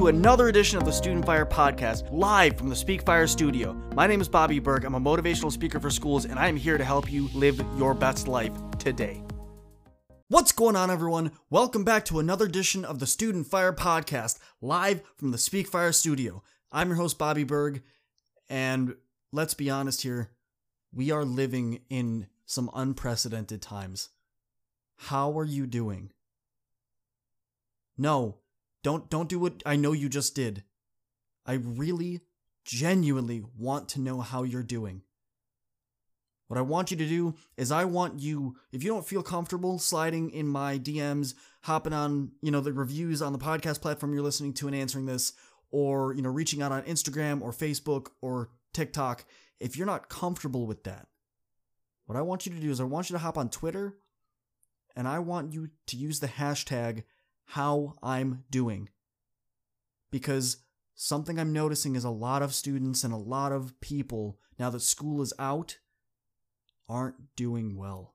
to another edition of the Student Fyre Podcast, live from the Speak Fyre studio. My name is Bobby Berg. I'm a motivational speaker for schools, and I am here to help you live your best life today. What's going on, everyone? Welcome back to another edition of the Student Fyre Podcast, live from the Speak Fyre studio. I'm your host, Bobby Berg, and let's be honest here, we are living in some unprecedented times. How are you doing? No, don't don't do what I know you just did. I really genuinely want to know how you're doing. What I want you to do is I want you if you don't feel comfortable sliding in my DMs, hopping on, you know, the reviews on the podcast platform you're listening to and answering this or, you know, reaching out on Instagram or Facebook or TikTok, if you're not comfortable with that, what I want you to do is I want you to hop on Twitter and I want you to use the hashtag how I'm doing. Because something I'm noticing is a lot of students and a lot of people, now that school is out, aren't doing well.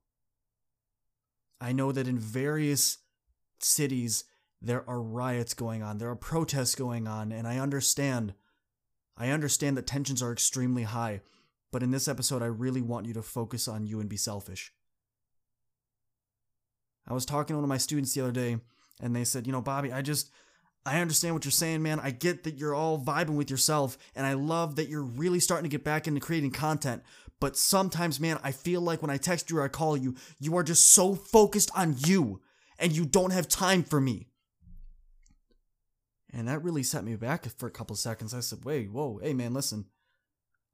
I know that in various cities, there are riots going on, there are protests going on, and I understand. I understand that tensions are extremely high, but in this episode, I really want you to focus on you and be selfish. I was talking to one of my students the other day, and they said, you know, Bobby, I just, I understand what you're saying, man. I get that you're all vibing with yourself, and I love that you're really starting to get back into creating content. But sometimes, man, I feel like when I text you or I call you, you are just so focused on you, and you don't have time for me. And that really set me back for a couple seconds. I said, wait, whoa, hey, man, listen.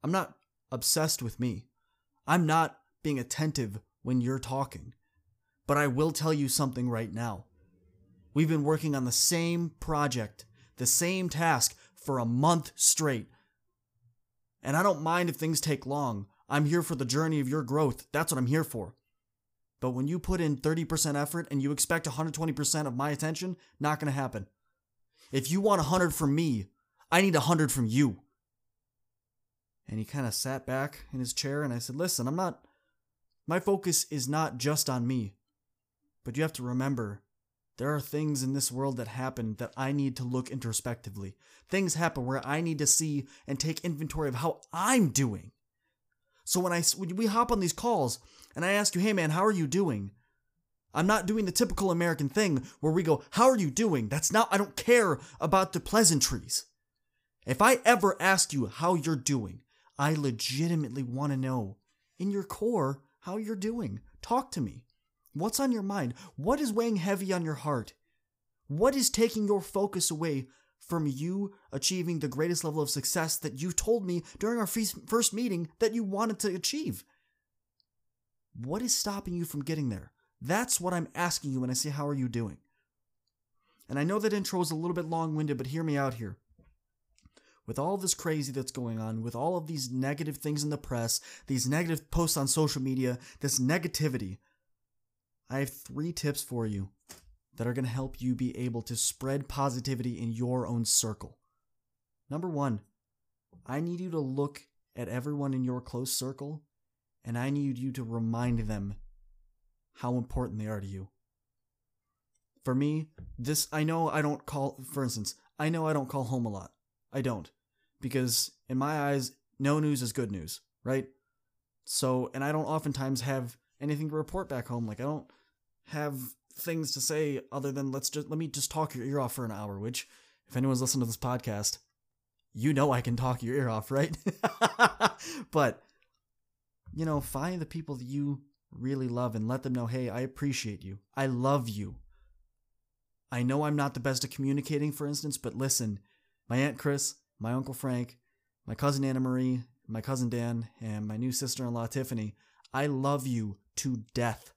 I'm not obsessed with me. I'm not being attentive when you're talking. But I will tell you something right now. We've been working on the same project, the same task for a month straight. And I don't mind if things take long. I'm here for the journey of your growth. That's what I'm here for. But when you put in 30% effort and you expect 120% of my attention, not going to happen. If you want 100 from me, I need 100 from you. And he kind of sat back in his chair and I said, Listen, I'm not, my focus is not just on me. But you have to remember there are things in this world that happen that I need to look introspectively. Things happen where I need to see and take inventory of how I'm doing. So when I when we hop on these calls and I ask you, "Hey man, how are you doing?" I'm not doing the typical American thing where we go, "How are you doing?" That's not I don't care about the pleasantries. If I ever ask you how you're doing, I legitimately want to know in your core how you're doing. Talk to me. What's on your mind? What is weighing heavy on your heart? What is taking your focus away from you achieving the greatest level of success that you told me during our first meeting that you wanted to achieve? What is stopping you from getting there? That's what I'm asking you when I say, How are you doing? And I know that intro is a little bit long winded, but hear me out here. With all this crazy that's going on, with all of these negative things in the press, these negative posts on social media, this negativity, I have three tips for you that are going to help you be able to spread positivity in your own circle. Number one, I need you to look at everyone in your close circle and I need you to remind them how important they are to you. For me, this, I know I don't call, for instance, I know I don't call home a lot. I don't. Because in my eyes, no news is good news, right? So, and I don't oftentimes have anything to report back home. Like, I don't, have things to say other than let's just let me just talk your ear off for an hour which if anyone's listening to this podcast you know i can talk your ear off right? But you know find the people that you really love and let them know hey i appreciate you. I love you. I know i'm not the best at communicating for instance but listen my aunt chris my uncle frank my cousin anna marie my cousin dan and my new sister-in-law tiffany i love you to death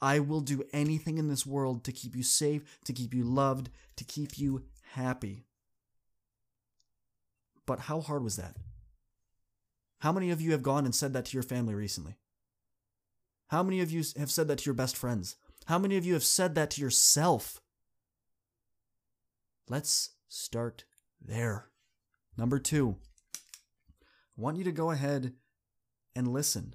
I will do anything in this world to keep you safe, to keep you loved, to keep you happy. But how hard was that? How many of you have gone and said that to your family recently? How many of you have said that to your best friends? How many of you have said that to yourself? Let's start there. Number two, I want you to go ahead and listen.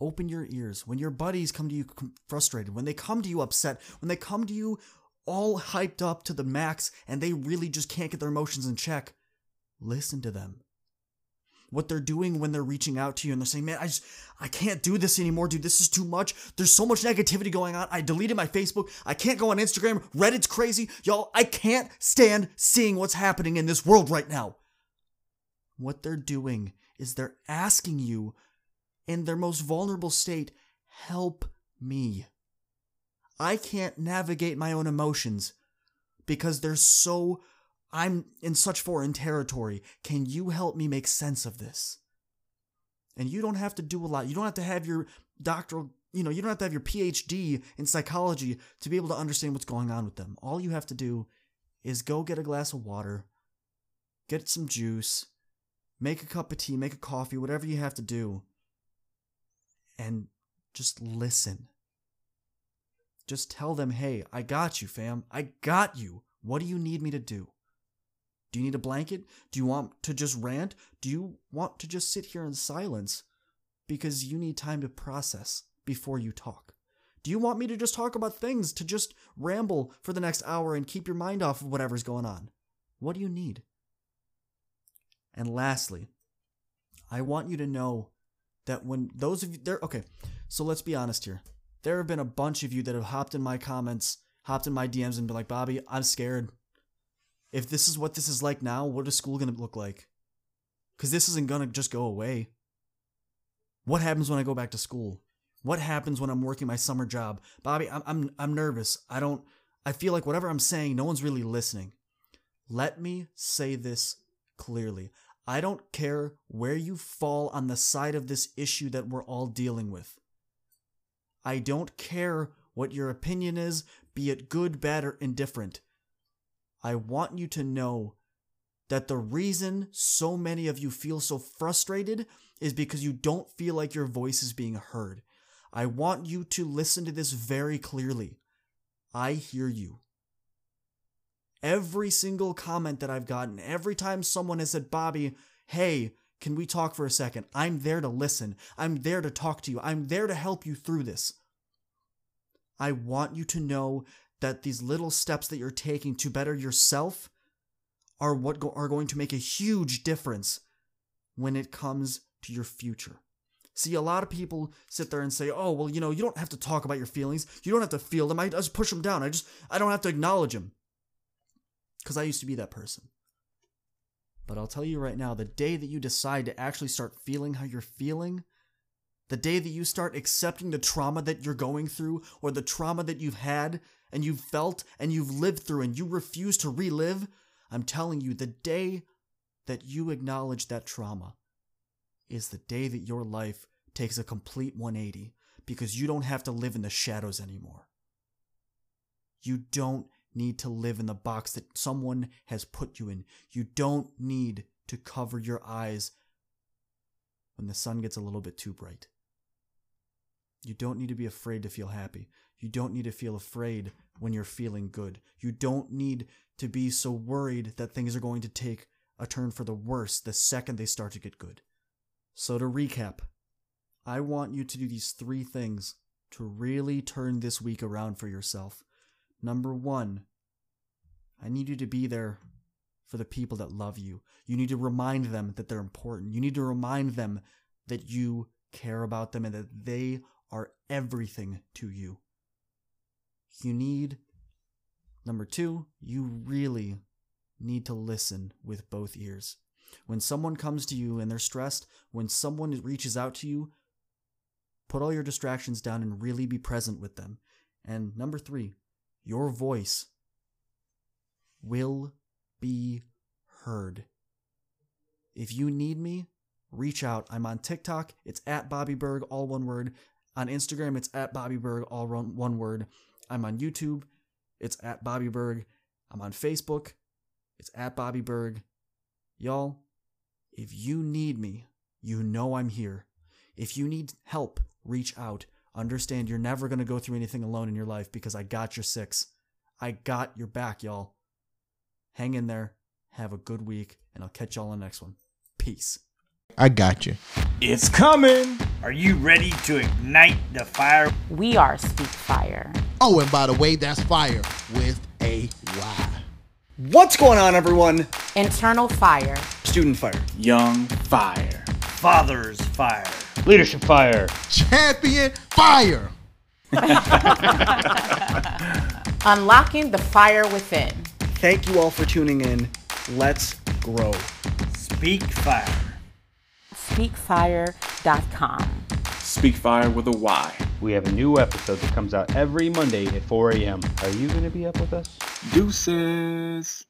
Open your ears. When your buddies come to you frustrated, when they come to you upset, when they come to you all hyped up to the max and they really just can't get their emotions in check, listen to them. What they're doing when they're reaching out to you and they're saying, Man, I just, I can't do this anymore, dude. This is too much. There's so much negativity going on. I deleted my Facebook. I can't go on Instagram. Reddit's crazy. Y'all, I can't stand seeing what's happening in this world right now. What they're doing is they're asking you in their most vulnerable state, help me. I can't navigate my own emotions because they're so I'm in such foreign territory. Can you help me make sense of this? And you don't have to do a lot. You don't have to have your doctoral, you know, you don't have to have your PhD in psychology to be able to understand what's going on with them. All you have to do is go get a glass of water, get some juice, make a cup of tea, make a coffee, whatever you have to do, and just listen. Just tell them, hey, I got you, fam. I got you. What do you need me to do? Do you need a blanket? Do you want to just rant? Do you want to just sit here in silence because you need time to process before you talk? Do you want me to just talk about things, to just ramble for the next hour and keep your mind off of whatever's going on? What do you need? And lastly, I want you to know that when those of you there okay, so let's be honest here. There have been a bunch of you that have hopped in my comments, hopped in my DMs and been like, Bobby, I'm scared. If this is what this is like now, what is school gonna look like? Because this isn't gonna just go away. What happens when I go back to school? What happens when I'm working my summer job? Bobby, I'm I'm I'm nervous. I don't I feel like whatever I'm saying, no one's really listening. Let me say this clearly. I don't care where you fall on the side of this issue that we're all dealing with. I don't care what your opinion is, be it good, bad, or indifferent. I want you to know that the reason so many of you feel so frustrated is because you don't feel like your voice is being heard. I want you to listen to this very clearly. I hear you. Every single comment that I've gotten, every time someone has said, Bobby, hey, can we talk for a second? I'm there to listen. I'm there to talk to you. I'm there to help you through this. I want you to know that these little steps that you're taking to better yourself are what go- are going to make a huge difference when it comes to your future. See, a lot of people sit there and say, "Oh, well, you know, you don't have to talk about your feelings. You don't have to feel them. I just push them down. I just I don't have to acknowledge them." Cuz I used to be that person. But I'll tell you right now, the day that you decide to actually start feeling how you're feeling, the day that you start accepting the trauma that you're going through or the trauma that you've had and you've felt and you've lived through and you refuse to relive, I'm telling you, the day that you acknowledge that trauma is the day that your life takes a complete 180 because you don't have to live in the shadows anymore. You don't need to live in the box that someone has put you in. You don't need to cover your eyes when the sun gets a little bit too bright. You don't need to be afraid to feel happy. You don't need to feel afraid when you're feeling good. You don't need to be so worried that things are going to take a turn for the worse the second they start to get good. So, to recap, I want you to do these three things to really turn this week around for yourself. Number one, I need you to be there for the people that love you. You need to remind them that they're important. You need to remind them that you care about them and that they are everything to you. You need, number two, you really need to listen with both ears. When someone comes to you and they're stressed, when someone reaches out to you, put all your distractions down and really be present with them. And number three, your voice will be heard. If you need me, reach out. I'm on TikTok. It's at Bobby Berg, all one word. On Instagram, it's at Bobby Berg, all one word. I'm on YouTube. It's at Bobby Berg. I'm on Facebook. It's at Bobby Berg. Y'all, if you need me, you know I'm here. If you need help, reach out. Understand you're never going to go through anything alone in your life because I got your six. I got your back, y'all. Hang in there. Have a good week, and I'll catch y'all on the next one. Peace. I got you. It's coming. Are you ready to ignite the fire? We are Speak Fyre. Oh, and by the way, that's fire with a Y. What's going on, everyone? Internal fire. Student fire. Young fire. Father's fire. Leadership fire. Champion fire. Unlocking the fire within. Thank you all for tuning in. Let's grow. Speak fire. Speakfyre.com. Speak Fyre with a Y. We have a new episode that comes out every Monday at 4 a.m. Are you going to be up with us? Deuces.